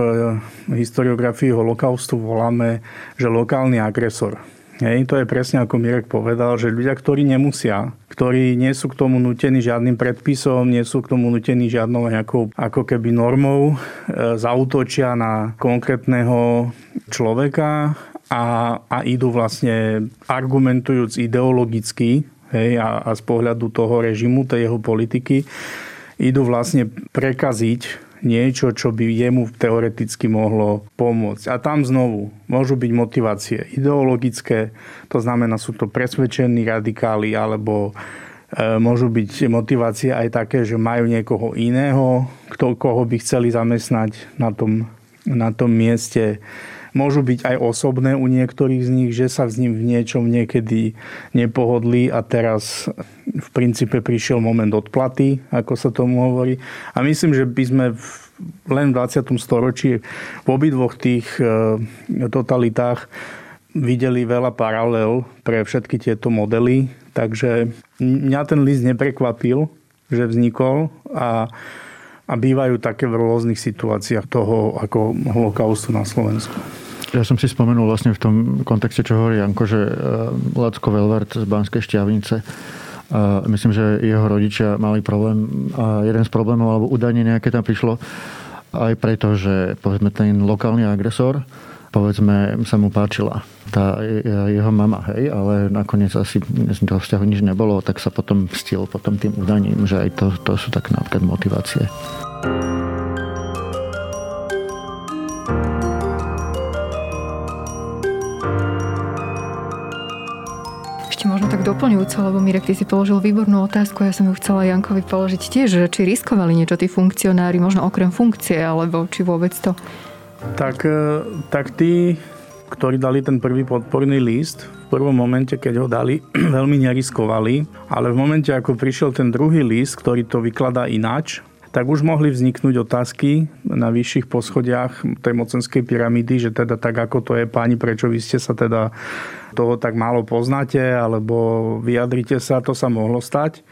Speaker 5: historiografii holokaustu voláme, že lokálny agresor. Hej, to je presne ako Mirek povedal, že ľudia, ktorí nemusia, ktorí nie sú k tomu nutení žiadnym predpisom, nie sú k tomu nutení žiadnou nejakou ako keby normou, e, zautočia na konkrétneho človeka a, a idú vlastne argumentujúc ideologicky hej, a, a z pohľadu toho režimu, tej jeho politiky, idú vlastne prekaziť niečo, čo by jemu teoreticky mohlo pomôcť. A tam znovu môžu byť motivácie ideologické, to znamená, sú to presvedčení radikáli, alebo e, môžu byť motivácie aj také, že majú niekoho iného, kto, koho by chceli zamestnať na tom, na tom mieste. Môžu byť aj osobné u niektorých z nich, že sa s ním v niečom niekedy nepohodli a teraz v princípe prišiel moment odplaty, ako sa tomu hovorí. A myslím, že by sme v len v 20. storočí v obidvoch tých e, totalitách videli veľa paralel pre všetky tieto modely, takže mňa ten list neprekvapil, že vznikol a, a bývajú také v rôznych situáciách toho ako holokaustu na Slovensku.
Speaker 3: Ja som si spomenul vlastne v tom kontexte, čo hovorí Janko, že e, Lacko Velvert z Banskej šťavnice myslím, že jeho rodičia mali problém a jeden z problémov, alebo údajne nejaké tam prišlo aj preto, že povedzme ten lokálny agresor povedzme, sa mu páčila tá jeho mama, hej, ale nakoniec asi z toho vzťahu nič nebolo, tak sa potom stil potom tým údaním, že aj to, to sú tak napríklad motivácie.
Speaker 1: Doplňujúco, lebo Mirek, ty si položil výbornú otázku, ja som ju chcela Jankovi položiť tiež, či riskovali niečo tí funkcionári, možno okrem funkcie, alebo či vôbec to?
Speaker 5: Tak, e, tak tí ktorí dali ten prvý podporný list, v prvom momente, keď ho dali, veľmi neriskovali, ale v momente, ako prišiel ten druhý list, ktorý to vykladá ináč, tak už mohli vzniknúť otázky na vyšších poschodiach tej mocenskej pyramídy, že teda tak ako to je, páni, prečo vy ste sa teda toho tak málo poznáte, alebo vyjadrite sa, to sa mohlo stať.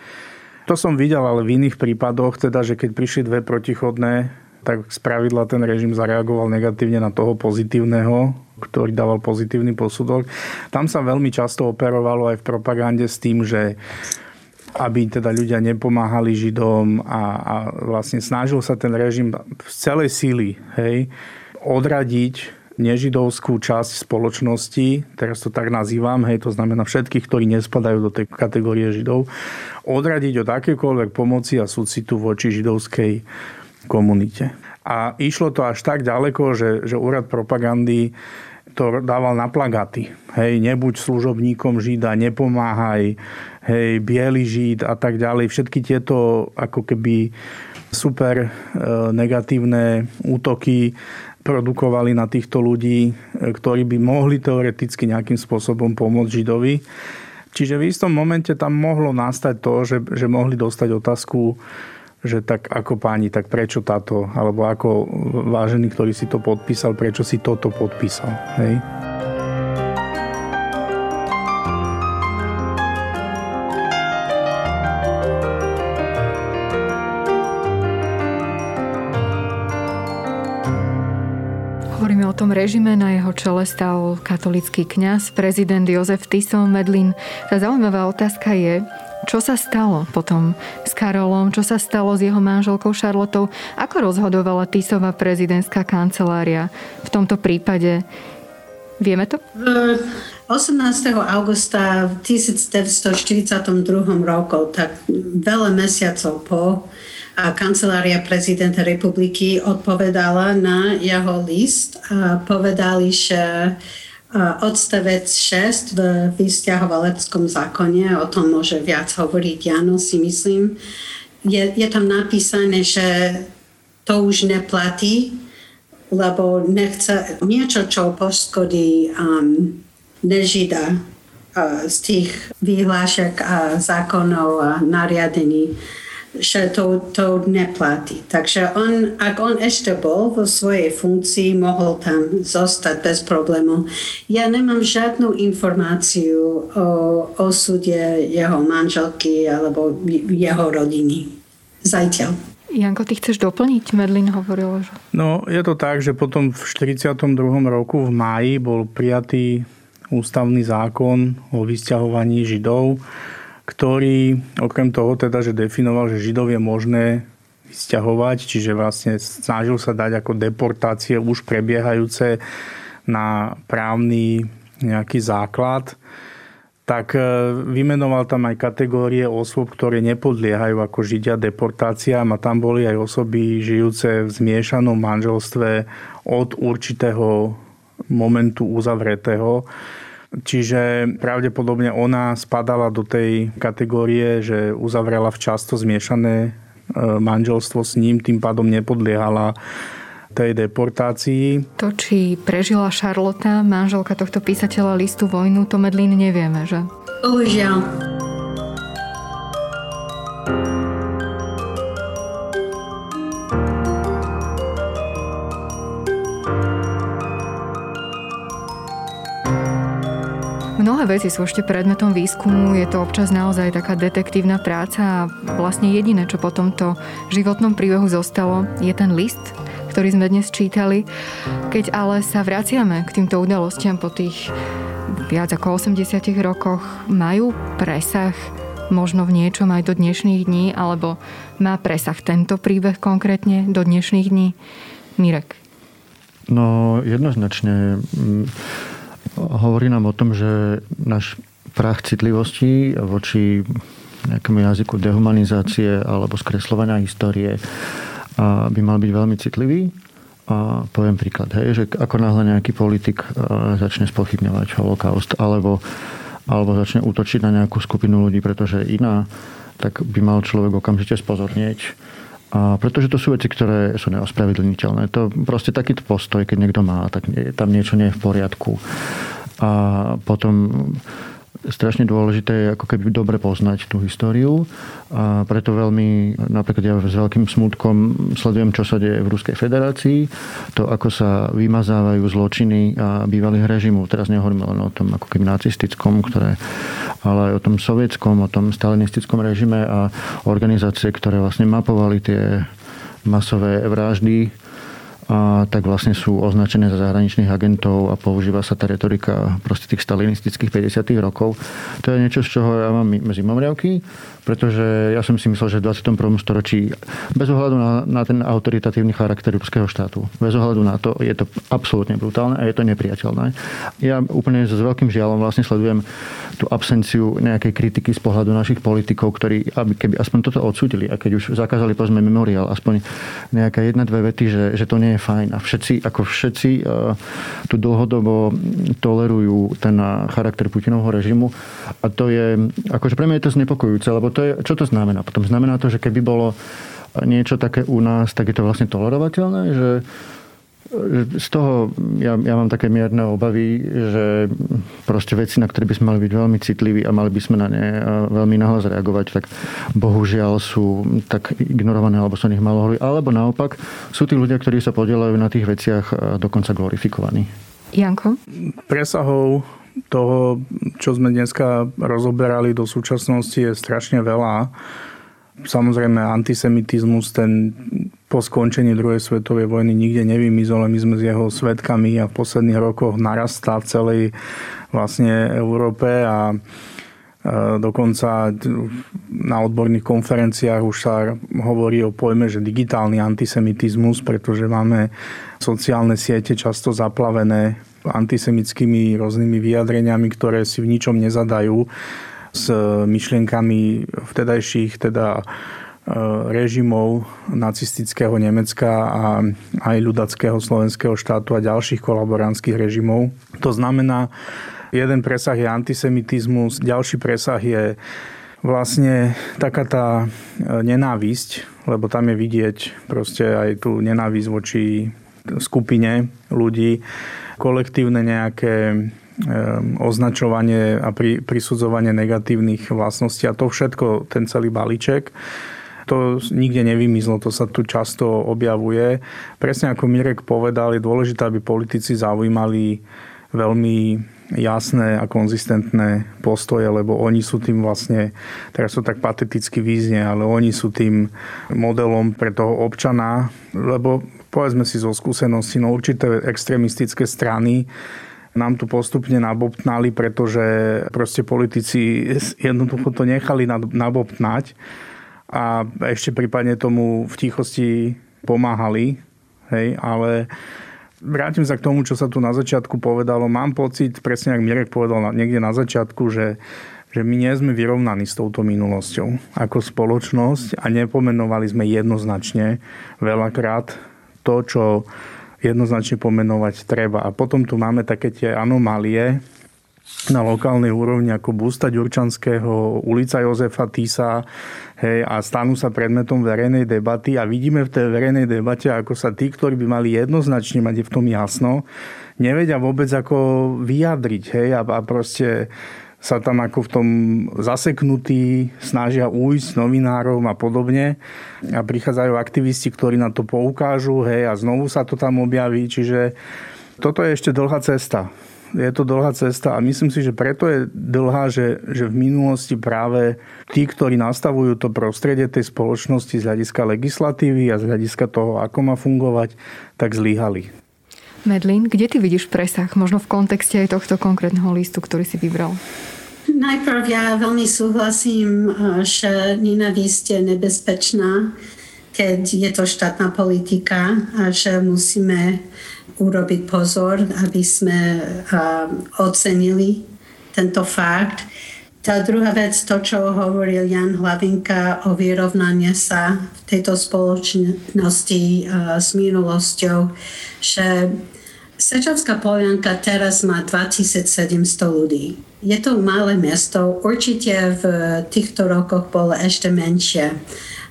Speaker 5: To som videl ale v iných prípadoch, teda, že keď prišli dve protichodné, tak spravidla ten režim zareagoval negatívne na toho pozitívneho, ktorý dával pozitívny posudok. Tam sa veľmi často operovalo aj v propagande s tým, že aby teda ľudia nepomáhali Židom a, a vlastne snažil sa ten režim z celej síly hej, odradiť nežidovskú časť spoločnosti, teraz to tak nazývam, hej, to znamená všetkých, ktorí nespadajú do tej kategórie Židov, odradiť od akékoľvek pomoci a súcitu voči židovskej komunite. A išlo to až tak ďaleko, že, že úrad propagandy to dával na plagaty. Hej, nebuď služobníkom Žida, nepomáhaj, hej, biely Žid a tak ďalej. Všetky tieto ako keby super e, negatívne útoky produkovali na týchto ľudí, e, ktorí by mohli teoreticky nejakým spôsobom pomôcť Židovi. Čiže v istom momente tam mohlo nastať to, že, že mohli dostať otázku, že tak ako páni, tak prečo táto, alebo ako vážený, ktorý si to podpísal, prečo si toto podpísal. Hej?
Speaker 1: tom režime na jeho čele stal katolický kňaz, prezident Jozef Tiso Medlin. Tá zaujímavá otázka je, čo sa stalo potom s Karolom, čo sa stalo s jeho manželkou Šarlotou, ako rozhodovala Tisová prezidentská kancelária v tomto prípade. Vieme to?
Speaker 2: 18. augusta v 1942 roku, tak veľa mesiacov po a kancelária prezidenta republiky odpovedala na jeho list a povedali, že odstavec 6 v vysťahovaleckom zákone, o tom môže viac hovoriť Jano, si myslím, je, je tam napísané, že to už neplatí, lebo nechce niečo, čo poškodí um, nežida uh, z tých výhlášek a zákonov a nariadení že to, to neplatí. Takže on, ak on ešte bol vo svojej funkcii, mohol tam zostať bez problémov. Ja nemám žiadnu informáciu o osude jeho manželky alebo jeho rodiny. Zajťaľ.
Speaker 1: Janko, ty chceš doplniť? Medlin hovoril, že...
Speaker 5: No, je to tak, že potom v 42. roku v máji bol prijatý ústavný zákon o vysťahovaní Židov ktorý okrem toho teda, že definoval, že Židov je možné vysťahovať, čiže vlastne snažil sa dať ako deportácie už prebiehajúce na právny nejaký základ, tak e, vymenoval tam aj kategórie osôb, ktoré nepodliehajú ako Židia deportáciám a tam boli aj osoby žijúce v zmiešanom manželstve od určitého momentu uzavretého. Čiže pravdepodobne ona spadala do tej kategórie, že uzavrela včasto zmiešané e, manželstvo s ním, tým pádom nepodliehala tej deportácii.
Speaker 1: To, či prežila Charlotta, manželka tohto písateľa listu vojnu, to Medlín nevieme, že?
Speaker 2: Bohužiaľ.
Speaker 1: Mnohé veci sú ešte predmetom výskumu, je to občas naozaj taká detektívna práca a vlastne jediné, čo po tomto životnom príbehu zostalo, je ten list, ktorý sme dnes čítali. Keď ale sa vraciame k týmto udalostiam po tých viac ako 80 rokoch, majú presah možno v niečom aj do dnešných dní, alebo má presah tento príbeh konkrétne do dnešných dní? Mirek.
Speaker 3: No jednoznačne hovorí nám o tom, že náš prach citlivosti voči nejakému jazyku dehumanizácie alebo skreslovania histórie by mal byť veľmi citlivý. A poviem príklad, hej, že ako náhle nejaký politik začne spochybňovať holokaust alebo, alebo začne útočiť na nejakú skupinu ľudí, pretože iná, tak by mal človek okamžite spozornieť A pretože to sú veci, ktoré sú neospravedlniteľné. To proste takýto postoj, keď niekto má, tak tam niečo nie je v poriadku. A potom strašne dôležité ako keby dobre poznať tú históriu a preto veľmi, napríklad ja s veľkým smutkom sledujem, čo sa deje v Ruskej federácii, to ako sa vymazávajú zločiny a bývalých režimov. Teraz nehovorím len o tom ako keby nacistickom, ktoré, ale aj o tom sovietskom, o tom stalinistickom režime a organizácie, ktoré vlastne mapovali tie masové vraždy a tak vlastne sú označené za zahraničných agentov a používa sa tá retorika proste tých stalinistických 50. rokov. To je niečo, z čoho ja mám medzi momriavky pretože ja som si myslel, že v 21. storočí, bez ohľadu na, na ten autoritatívny charakter ruského štátu, bez ohľadu na to, je to absolútne brutálne a je to nepriateľné. Ja úplne s veľkým žiaľom vlastne sledujem tú absenciu nejakej kritiky z pohľadu našich politikov, ktorí, aby keby aspoň toto odsúdili a keď už zakázali povedzme memoriál, aspoň nejaká jedna, dve vety, že, že to nie je fajn. A všetci, ako všetci uh, tu dlhodobo tolerujú ten charakter Putinovho režimu a to je, akože pre mňa je to znepokojujúce, lebo to je, čo to znamená? Potom znamená to, že keby bolo niečo také u nás, tak je to vlastne tolerovateľné, že z toho ja, ja mám také mierne obavy, že proste veci, na ktoré by sme mali byť veľmi citliví a mali by sme na ne veľmi nahlas reagovať, tak bohužiaľ sú tak ignorované, alebo sa nich malo. Alebo naopak sú tí ľudia, ktorí sa podielajú na tých veciach dokonca glorifikovaní.
Speaker 1: Janko?
Speaker 5: Presahov toho, čo sme dneska rozoberali do súčasnosti, je strašne veľa. Samozrejme, antisemitizmus, ten po skončení druhej svetovej vojny nikde nevymizol, my sme s jeho svetkami a v posledných rokoch narastá v celej vlastne Európe a Dokonca na odborných konferenciách už sa hovorí o pojme, že digitálny antisemitizmus, pretože máme sociálne siete často zaplavené antisemickými rôznymi vyjadreniami, ktoré si v ničom nezadajú s myšlienkami vtedajších teda e, režimov nacistického Nemecka a aj ľudackého slovenského štátu a ďalších kolaborantských režimov. To znamená, jeden presah je antisemitizmus, ďalší presah je vlastne taká tá e, nenávisť, lebo tam je vidieť proste aj tú nenávisť voči skupine ľudí, kolektívne nejaké označovanie a prisudzovanie negatívnych vlastností a to všetko, ten celý balíček, to nikde nevymizlo, to sa tu často objavuje. Presne ako Mirek povedal, je dôležité, aby politici zaujímali veľmi jasné a konzistentné postoje, lebo oni sú tým vlastne, teraz sú tak pateticky význe, ale oni sú tým modelom pre toho občana, lebo povedzme si zo skúsenosti, no určité extrémistické strany nám tu postupne nabobtnali, pretože proste politici jednoducho to nechali nabobtnať a ešte prípadne tomu v tichosti pomáhali, hej, ale vrátim sa k tomu, čo sa tu na začiatku povedalo. Mám pocit, presne ako Mirek povedal niekde na začiatku, že že my nie sme vyrovnaní s touto minulosťou ako spoločnosť a nepomenovali sme jednoznačne veľakrát to, čo jednoznačne pomenovať treba. A potom tu máme také tie anomálie na lokálnej úrovni ako Busta Ďurčanského, ulica Jozefa Tisa hej, a stanú sa predmetom verejnej debaty a vidíme v tej verejnej debate, ako sa tí, ktorí by mali jednoznačne mať v tom jasno, nevedia vôbec ako vyjadriť hej, a, a proste sa tam ako v tom zaseknutí snažia újsť novinárom a podobne. A prichádzajú aktivisti, ktorí na to poukážu, hej, a znovu sa to tam objaví. Čiže toto je ešte dlhá cesta. Je to dlhá cesta a myslím si, že preto je dlhá, že, že v minulosti práve tí, ktorí nastavujú to prostredie tej spoločnosti z hľadiska legislatívy a z hľadiska toho, ako má fungovať, tak zlíhali.
Speaker 1: Medlin, kde ty vidíš presah, možno v kontexte aj tohto konkrétneho listu, ktorý si vybral?
Speaker 2: Najprv ja veľmi súhlasím, eh, že nenavisť je nebezpečná, keď je to štátna politika a že musíme urobiť pozor, aby sme eh, ocenili tento fakt. Tá druhá vec, to, čo hovoril Jan Hlavinka o vyrovnanie sa v tejto spoločnosti uh, s minulosťou, že Sečovská Polianka teraz má 2700 ľudí. Je to malé mesto, určite v týchto rokoch bolo ešte menšie.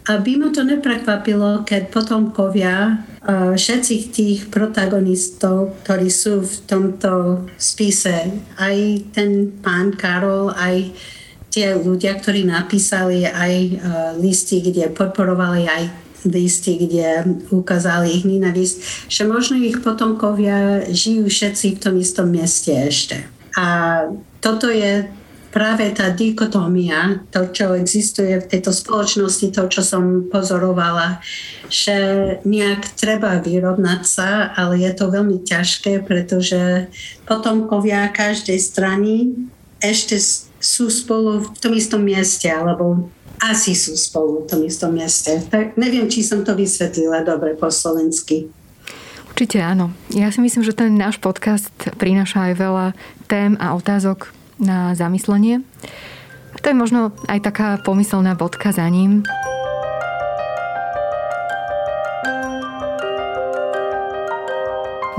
Speaker 2: Aby ma to neprekvapilo, keď potomkovia všetkých tých protagonistov, ktorí sú v tomto spise, aj ten pán Karol, aj tie ľudia, ktorí napísali aj listy, kde podporovali aj listy, kde ukázali ich nenavisť, že možno ich potomkovia žijú všetci v tom istom mieste ešte. A toto je práve tá dikotómia, to, čo existuje v tejto spoločnosti, to, čo som pozorovala, že nejak treba vyrovnať sa, ale je to veľmi ťažké, pretože potomkovia každej strany ešte sú spolu v tom istom mieste, alebo asi sú spolu v tom istom mieste. Tak neviem, či som to vysvetlila dobre po slovensky.
Speaker 1: Určite áno. Ja si myslím, že ten náš podcast prináša aj veľa tém a otázok na zamyslenie. A to je možno aj taká pomyselná bodka za ním.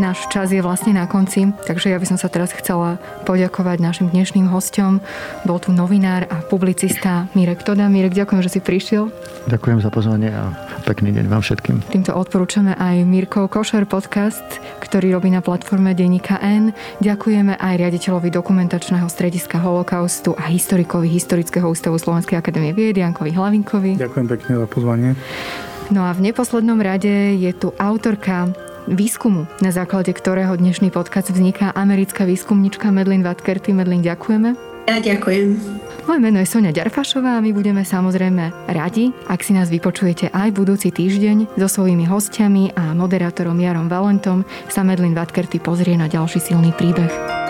Speaker 1: Náš čas je vlastne na konci, takže ja by som sa teraz chcela poďakovať našim dnešným hostom. Bol tu novinár a publicista Mirek Toda. Mirek, ďakujem, že si prišiel.
Speaker 3: Ďakujem za pozvanie a pekný deň vám všetkým.
Speaker 1: Týmto odporúčame aj Mirkov Košer podcast, ktorý robí na platforme Denika N. Ďakujeme aj riaditeľovi dokumentačného strediska holokaustu a historikovi Historického ústavu Slovenskej akadémie vied Jankovi Hlavinkovi.
Speaker 5: Ďakujem pekne za pozvanie.
Speaker 1: No a v neposlednom rade je tu autorka výskumu, na základe ktorého dnešný podcast vzniká americká výskumnička Medlin Vatkerty. Medlin, ďakujeme.
Speaker 2: Ja ďakujem.
Speaker 1: Moje meno je Sonia Ďarfašová a my budeme samozrejme radi, ak si nás vypočujete aj budúci týždeň so svojimi hostiami a moderátorom Jarom Valentom sa Medlin Vatkerty pozrie na ďalší silný príbeh.